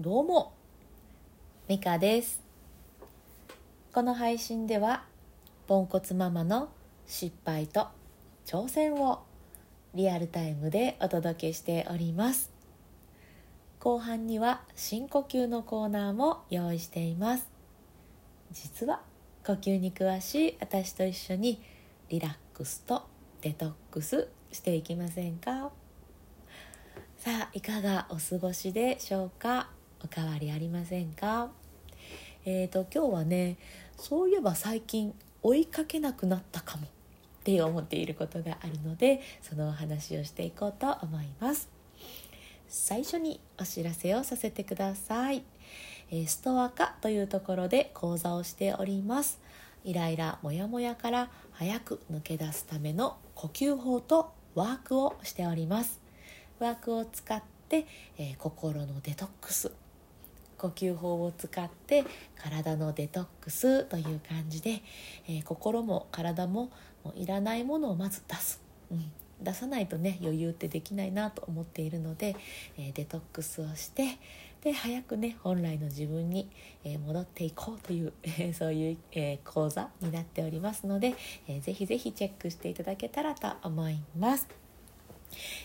どうも。ミカです。この配信ではポンコツママの失敗と挑戦をリアルタイムでお届けしております。後半には深呼吸のコーナーも用意しています。実は呼吸に詳しい私と一緒にリラックスとデトックスしていきませんか？さあいかがお過ごしでしょうか？おかわりありませんか？えーと今日はねそういえば最近追いかけなくなったかもって思っていることがあるのでそのお話をしていこうと思います。最初にお知らせをさせてください、えストア化というところで講座をしております。イライラモヤモヤから早く抜け出すための呼吸法とワークをしております。ワークを使って、えー心のデトックス呼吸法を使って体のデトックスという感じで、えー心も体ももういらないものをまず出す、うん、出さないとね余裕ってできないなと思っているので、えーデトックスをしてで早くね本来の自分に、え戻っていこうという、えそういう、え講座になっておりますので、えーぜひぜひチェックしていただけたらと思います。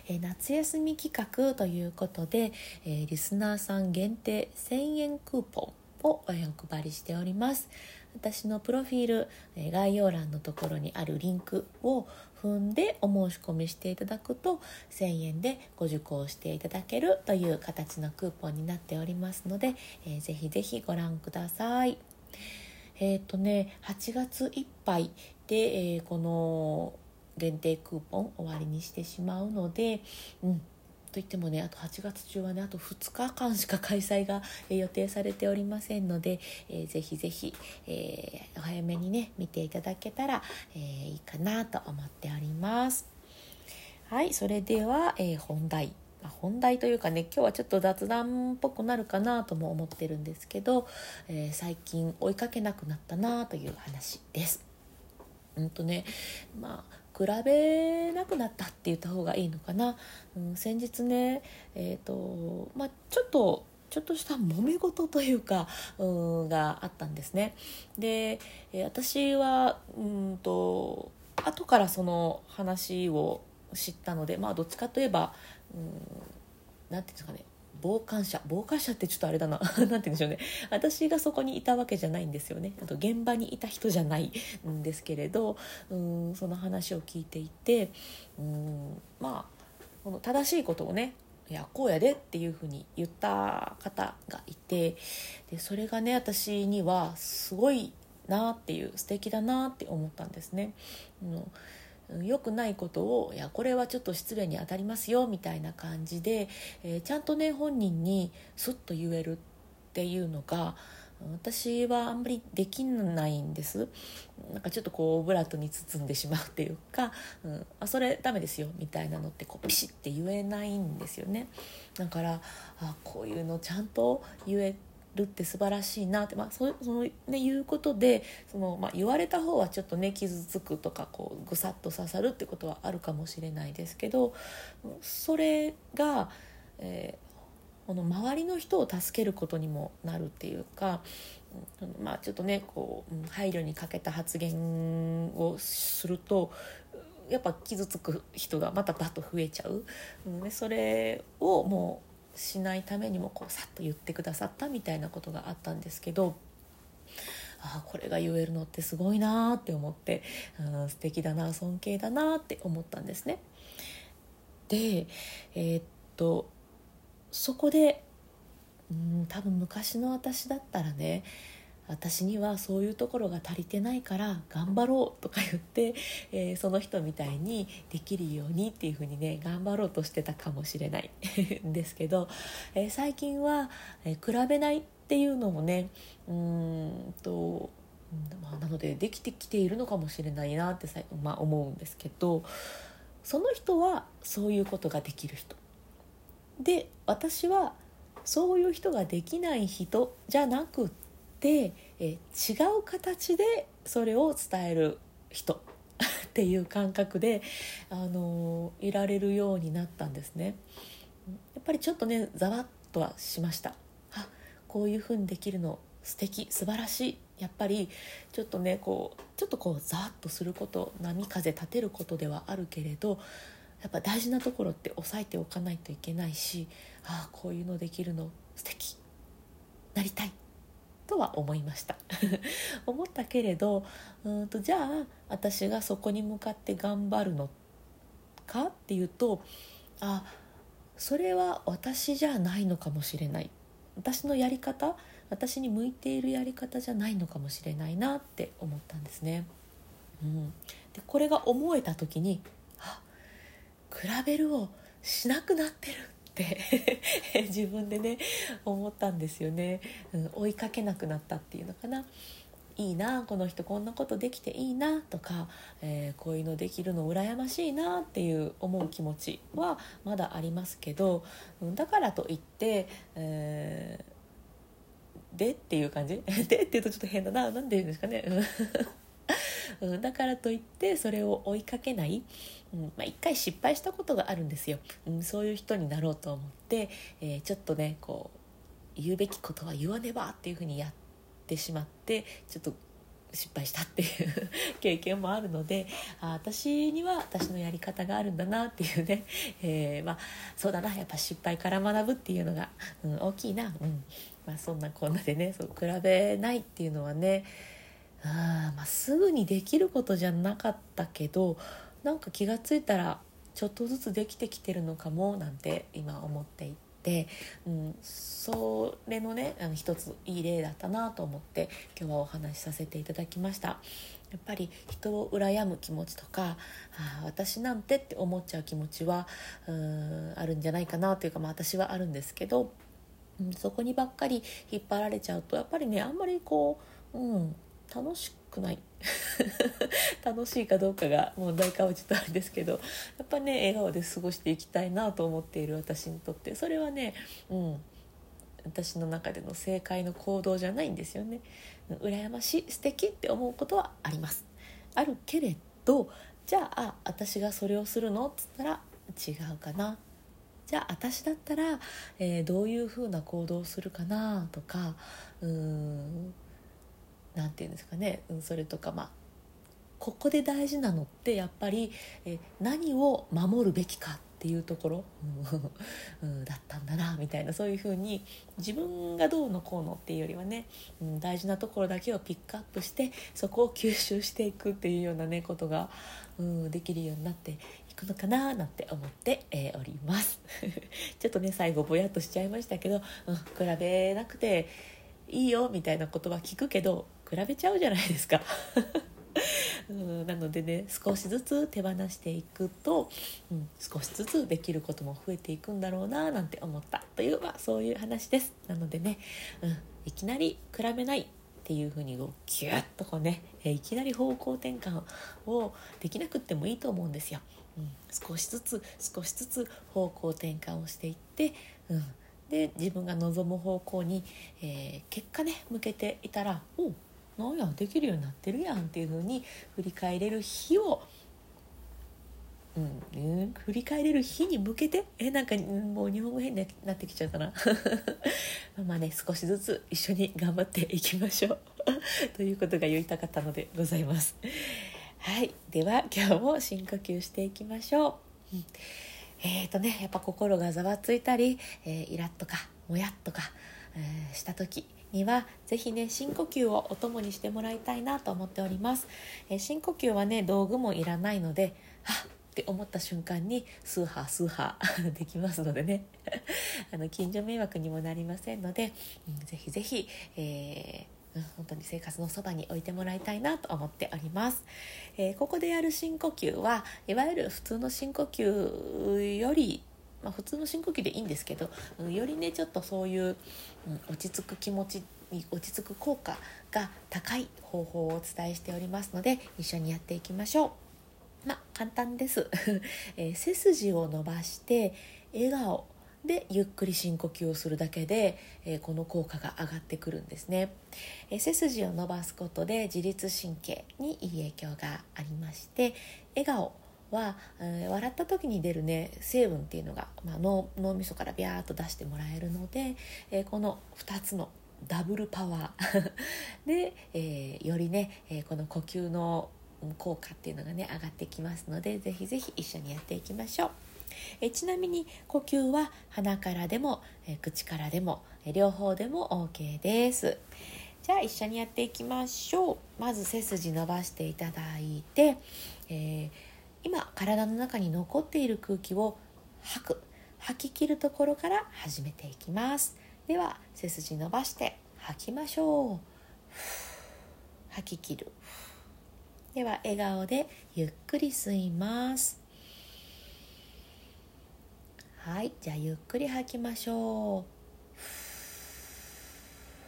え夏休み企画ということで、えリスナーさん限定1000円クーポンを、お配りしております。私のプロフィール、え概要欄のところにあるリンクを踏んでお申し込みしていただくと1000円でご受講していただけるという形のクーポンになっておりますので、えーぜひぜひご覧ください。えっ、とね8月いっぱいで、えーこの限定クーポン終わりにしてしまうので、うん、といってもねあと8月中はねあと2日間しか開催が予定されておりませんので、えーぜひぜひ、えーお早めにね見ていただけたら、えーいいかなと思っております。はいそれでは、えー本題本題というかね今日はちょっと雑談っぽくなるかなとも思ってるんですけど、えー最近追いかけなくなったなという話です。うんとねまあ比べなくなったって言った方がいいのかな、うん、先日ねえっ、とまあちょっとちょっとした揉め事というかうんがあったんですね。で、え私はうんと後からその話を知ったのでまあどっちかといえばうんなんていうんですかね傍観者傍観者ってちょっとあれだな。なんて言うんでしょうね。私がそこにいたわけじゃないんですよね。あと現場にいた人じゃないんですけれどうんその話を聞いていてうんまあこの正しいことをねいやこうやでっていうふうに言った方がいてでそれがね私にはすごいなっていう素敵だなって思ったんですね。うん良くないことをいやこれはちょっと失礼に当たりますよみたいな感じで、えーちゃんとね本人にスッと言えるっていうのが私はあんまりできないんです。なんかちょっとこうオブラートに包んでしまうっていうか、うん、あそれダメですよみたいなのってこうピシッて言えないんですよね。だからあこういうのちゃんと言えるって素晴らしいなって、まあ、そうその、ね、言うことでその、まあ、言われた方はちょっとね傷つくとかこうぐさっと刺さるってことはあるかもしれないですけどそれが、えーこの周りの人を助けることにもなるっていうか、まあ、ちょっとねこう配慮に欠けた発言をするとやっぱ傷つく人がまたバッと増えちゃう、うんでそれをもうしないためにもこうさっと言ってくださったみたいなことがあったんですけど。ああこれが言えるのってすごいなーって思って、うん、素敵だな尊敬だなって思ったんですね。でえーっとそこでうん多分昔の私だったらね私にはそういうところが足りてないから頑張ろうとか言って、えーその人みたいにできるようにっていうふうにね頑張ろうとしてたかもしれない。ん ですけど、えー最近は、えー比べないっていうのもねうーんとまあ、なのでできてきているのかもしれないなってさ、まあ、思うんですけどその人はそういうことができる人。で私はそういう人ができない人じゃなくってえ違う形でそれを伝える人 っていう感覚で、あのいられるようになったんですね。やっぱりちょっとねざわっとはしました。あこういうふうにできるの素敵素晴らしいやっぱりちょっとねこうちょっとこうザーッとすること波風立てることではあるけれどやっぱ大事なところって押さえておかないといけないしああこういうのできるの素敵なりたいとは思いました。思ったけれどうんとじゃあ私がそこに向かって頑張るのかっていうとあそれは私じゃないのかもしれない。私のやり方私に向いているやり方じゃないのかもしれないなって思ったんですね。うん、でこれが思えた時にあ比べるをしなくなってる。自分でね思ったんですよね、うん、追いかけなくなったっていうのかな。いいなこの人こんなことできていいなとか、えー、こういうのできるの羨ましいなっていう思う気持ちはまだありますけど、だからといって、えー、でっていう感じ？でって言うとちょっと変だな。何て言うんですかね。うん、だからといってそれを追いかけない、うんまあ、一回失敗したことがあるんですよ、うん、そういう人になろうと思って、えー、ちょっとねこう言うべきことは言わねばっていうふうにやってしまってちょっと失敗したっていう 経験もあるのであ私には私のやり方があるんだなっていうね、えー、まあ、そうだな。やっぱ失敗から学ぶっていうのが、うん、大きいな、うん。まあ、そんなこんなでねそう比べないっていうのはねあまあ、すぐにできることじゃなかったけどなんか気が付いたらちょっとずつできてきてるのかもなんて今思っていて、うん、それのねあの一ついい例だったなと思って今日はお話しさせていただきました。やっぱり人を羨む気持ちとかあ私なんてって思っちゃう気持ちはうんあるんじゃないかなというか、まあ、私はあるんですけど、うん、そこにばっかり引っ張られちゃうとやっぱりねあんまりこう、うん、楽しくない。楽しいかどうかが問題かはちょっとあれですけどやっぱね笑顔で過ごしていきたいなと思っている私にとって。それはねうん。私の中での正解の行動じゃないんですよね。羨ましい素敵って思うことはあります。あるけれどじゃあ私がそれをするのっつったら違うかな。じゃあ私だったら、えー、どういうふうな行動をするかなとかうーん。何て言うんですかね、うん、それとかまあここで大事なのってやっぱりえ何を守るべきかっていうところ、うん、だったんだなみたいなそういうふうに自分がどうのこうのっていうよりはね、うん、大事なところだけをピックアップしてそこを吸収していくっていうようなねことが、うん、できるようになっていくのかななんて思って、えー、おります。ちょっとね最後ぼやっとしちゃいましたけど、うん、比べなくていいよみたいな言葉聞くけど比べちゃうじゃないですか うんなのでね少しずつ手放していくと、うん、少しずつできることも増えていくんだろうななんて思ったという、まあ、そういう話ですなのでね、うん、いきなり比べないっていうふうにギュッとこうねえいきなり方向転換をできなくってもいいと思うんですよ。うん、少しずつ少しずつ方向転換をしていって、うん、で自分が望む方向に、えー、結果ね向けていたらおなんやできるようになってるやんっていう風に振り返れる日をうん、振り返れる日に向けてえなんかもう日本語変になってきちゃったな。まあね少しずつ一緒に頑張っていきましょう。ということが言いたかったのでございます。はいでは今日も深呼吸していきましょう、うん、えっ、ー、とねやっぱ心がざわついたり、えー、イラッとかもやっとか、えー、した時には是非ね深呼吸をお供にしてもらいたいなと思っております、えー、深呼吸はね道具もいらないのではっって思った瞬間にスーハースーハー できますのでね。あの近所迷惑にもなりませんので、うん、ぜひぜひ、えー、本当に生活のそばに置いてもらいたいなと思っております、えー、ここでやる深呼吸はいわゆる普通の深呼吸よりまあ、普通の深呼吸でいいんですけど、よりねちょっとそういう、うん、落ち着く気持ちに落ち着く効果が高い方法をお伝えしておりますので一緒にやっていきましょう。まあ簡単です、えー、背筋を伸ばして笑顔でゆっくり深呼吸をするだけで、えー、この効果が上がってくるんですね、えー、背筋を伸ばすことで自律神経にいい影響がありまして笑顔は、えー、笑った時に出るね成分っていうのが、まあ、脳脳みそからビャーっと出してもらえるので、えー、この2つのダブルパワー で、えー、よりね、え、この呼吸の効果っていうのがね上がってきますのでぜひぜひ一緒にやっていきましょう。えちなみに呼吸は鼻からでも、え口からでも、え両方でも OK です。じゃあ一緒にやっていきましょうまず背筋伸ばしていただいて、えー、今体の中に残っている空気を吐く。吐き切るところから始めていきます。では背筋伸ばして吐きましょう。吐き切る。では笑顔でゆっくり吸います。はいじゃあゆっくり吐きましょう。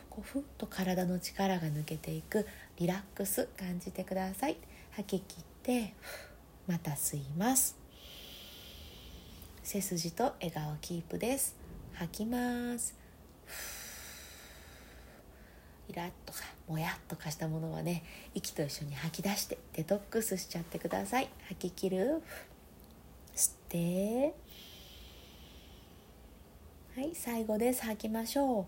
こうふっと体の力が抜けていく。リラックス感じてください。吐き切って。また吸います。背筋と笑顔キープです。吐きます。イラッとかもやっとかしたものはね息と一緒に吐き出してデトックスしちゃってください。吐き切る。吸って。はい最後です。吐きましょう。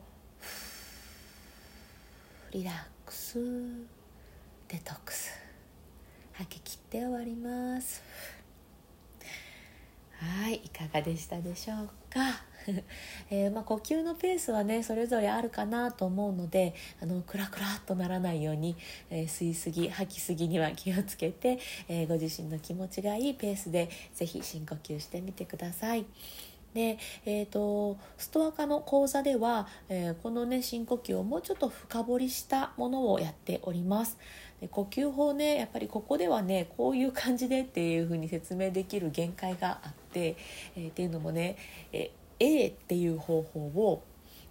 リラックス。デトックス。吐き切って終わります。はいいかがでしたでしょうか？えー、まあ、呼吸のペースはねそれぞれあるかなと思うのであのクラクラっとならないように、えー、吸いすぎ吐きすぎには気をつけて、えー、ご自身の気持ちがいいペースで是非深呼吸してみてください。で、えーと、ストア化の講座では、え、このね深呼吸をもうちょっと深掘りしたものをやっております。で呼吸法ねやっぱりここではねこういう感じでっていうふうに説明できる限界があって、えー、っていうのもね、え、A っていう方法を、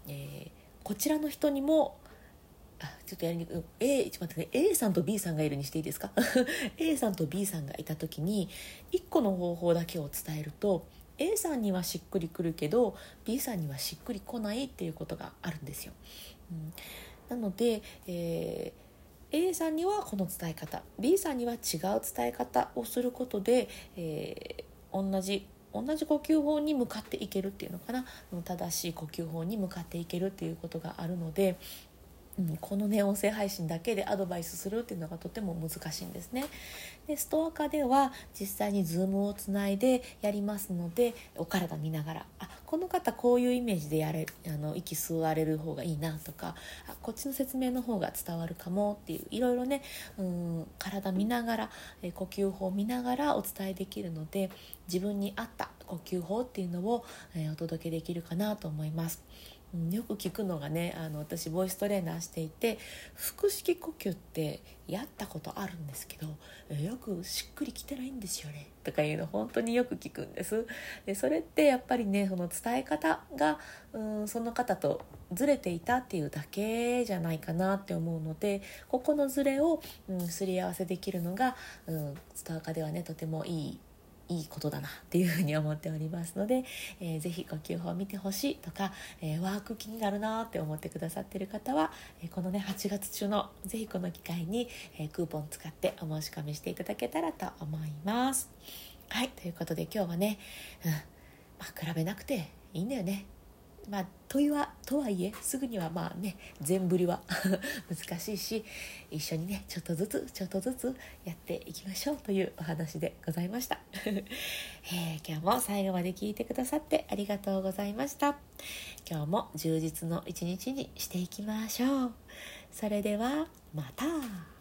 えー、こちらの人にもあちょっとやりにくい A ちょっと待って、ね、A さんと B さんがいるにしていいですか？A さんと B さんがいた時に1個の方法だけを伝えると A さんにはしっくりくるけど B さんにはしっくりこないっていうことがあるんですよ。うん、なので、えー、A さんにはこの伝え方 B さんには違う伝え方をすることで、えー、同じ同じ呼吸法に向かっていけるっていうのかな。正しい呼吸法に向かっていけるっていうことがあるので、うん、このね音声配信だけでアドバイスするっていうのがとても難しいんですね。でストアカでは実際に Zoom をつないでやりますのでお体見ながらあこの方こういうイメージでやれあの息吸われる方がいいなとかあこっちの説明の方が伝わるかもっていういろいろねうん体見ながら、え呼吸法を見ながらお伝えできるので自分に合った呼吸法っていうのを、えお届けできるかなと思います。よく聞くのがねあの私ボイストレーナーしていて腹式呼吸ってやったことあるんですけどよくしっくりきてないんですよねとかいうの本当によく聞くんです。でそれってやっぱりねその伝え方がうんその方とずれていたっていうだけじゃないかなって思うのでここのずれを、うん、すり合わせできるのが、うん、スター化ではねとてもいいいいことだなっていうふうに思っておりますので、えー、ぜひ呼吸法を見てほしいとか、えー、ワーク気になるなって思ってくださってる方は、えー、このね8月中のぜひこの機会に、え、クーポン使ってお申し込みしていただけたらと思います。はいということで今日はね、うんまあ、比べなくていいんだよねまあ、問いはとはいえすぐにはまあね全振りは 難しいし一緒にねちょっとずつちょっとずつやっていきましょうというお話でございました、えー、今日も最後まで聞いてくださってありがとうございました。今日も充実の一日にしていきましょう。それではまた。